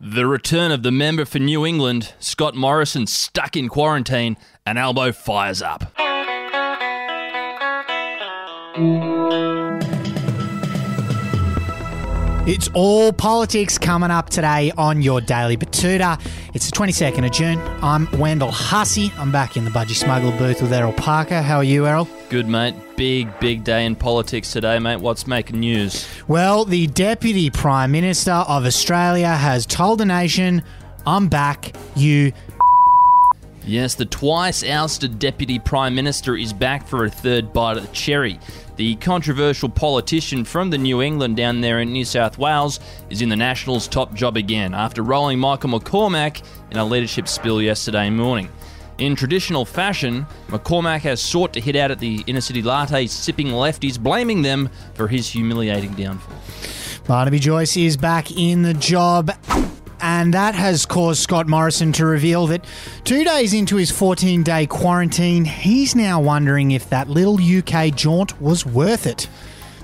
The return of the member for New England, Scott Morrison, stuck in quarantine, and Albo fires up. It's all politics coming up today on your Daily Betoota. It's the 22nd of June. I'm Wendell Hussey. I'm back in the Budgie Smuggler booth with Errol Parker. How are you, Errol? Good, mate. Big, big day in politics today, mate. What's making news? Well, the Deputy Prime Minister of Australia has told the nation, I'm back, you Yes, the twice ousted Deputy Prime Minister is back for a third bite of the cherry. The controversial politician from the New England down there in New South Wales is in the Nationals' top job again after rolling Michael McCormack in a leadership spill yesterday morning. In traditional fashion, McCormack has sought to hit out at the inner city latte sipping lefties, blaming them for his humiliating downfall. Barnaby Joyce is back in the job. And that has caused Scott Morrison to reveal that two days into his 14 day quarantine, he's now wondering if that little UK jaunt was worth it.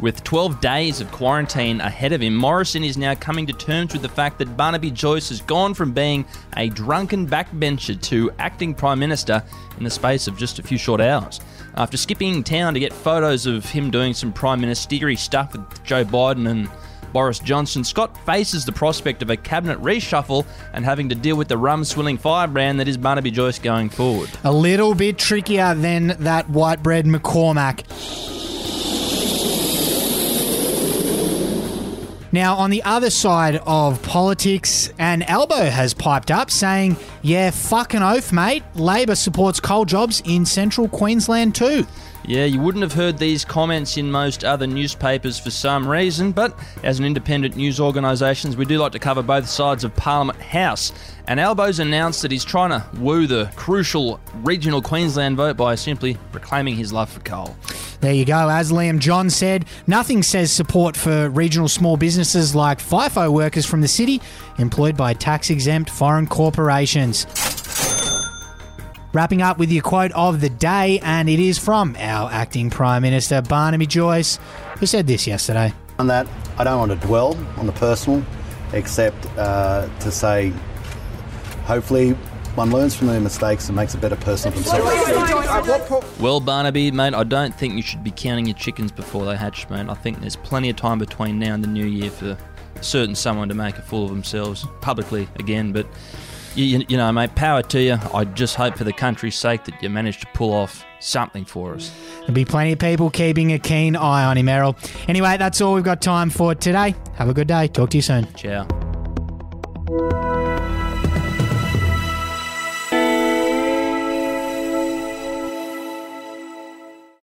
With 12 days of quarantine ahead of him, Morrison is now coming to terms with the fact that Barnaby Joyce has gone from being a drunken backbencher to acting Prime Minister in the space of just a few short hours. After skipping town to get photos of him doing some Prime Ministerial stuff with Joe Biden and Boris Johnson, Scott faces the prospect of a cabinet reshuffle and having to deal with the rum swilling firebrand that is Barnaby Joyce going forward. A little bit trickier than that white bread McCormack. Now, on the other side of politics, an Albo has piped up saying, Yeah, fucking oath, mate. Labor supports coal jobs in central Queensland too. Yeah, you wouldn't have heard these comments in most other newspapers for some reason, but as an independent news organisation, we do like to cover both sides of Parliament House. And Albo's announced that he's trying to woo the crucial regional Queensland vote by simply proclaiming his love for coal. There you go. As Liam John said, nothing says support for regional small businesses like FIFO workers from the city employed by tax exempt foreign corporations. Wrapping up with your quote of the day, and it is from our acting Prime Minister, Barnaby Joyce, who said this yesterday. On that, I don't want to dwell on the personal, except uh, to say, hopefully, one learns from their mistakes and makes a better person of themselves. Well, Barnaby, mate, I don't think you should be counting your chickens before they hatch, mate. I think there's plenty of time between now and the new year for certain someone to make a fool of themselves publicly again, but you, you know, mate, power to you. I just hope for the country's sake that you manage to pull off something for us. There'll be plenty of people keeping a keen eye on him, Errol. Anyway, that's all we've got time for today. Have a good day. Talk to you soon. Ciao.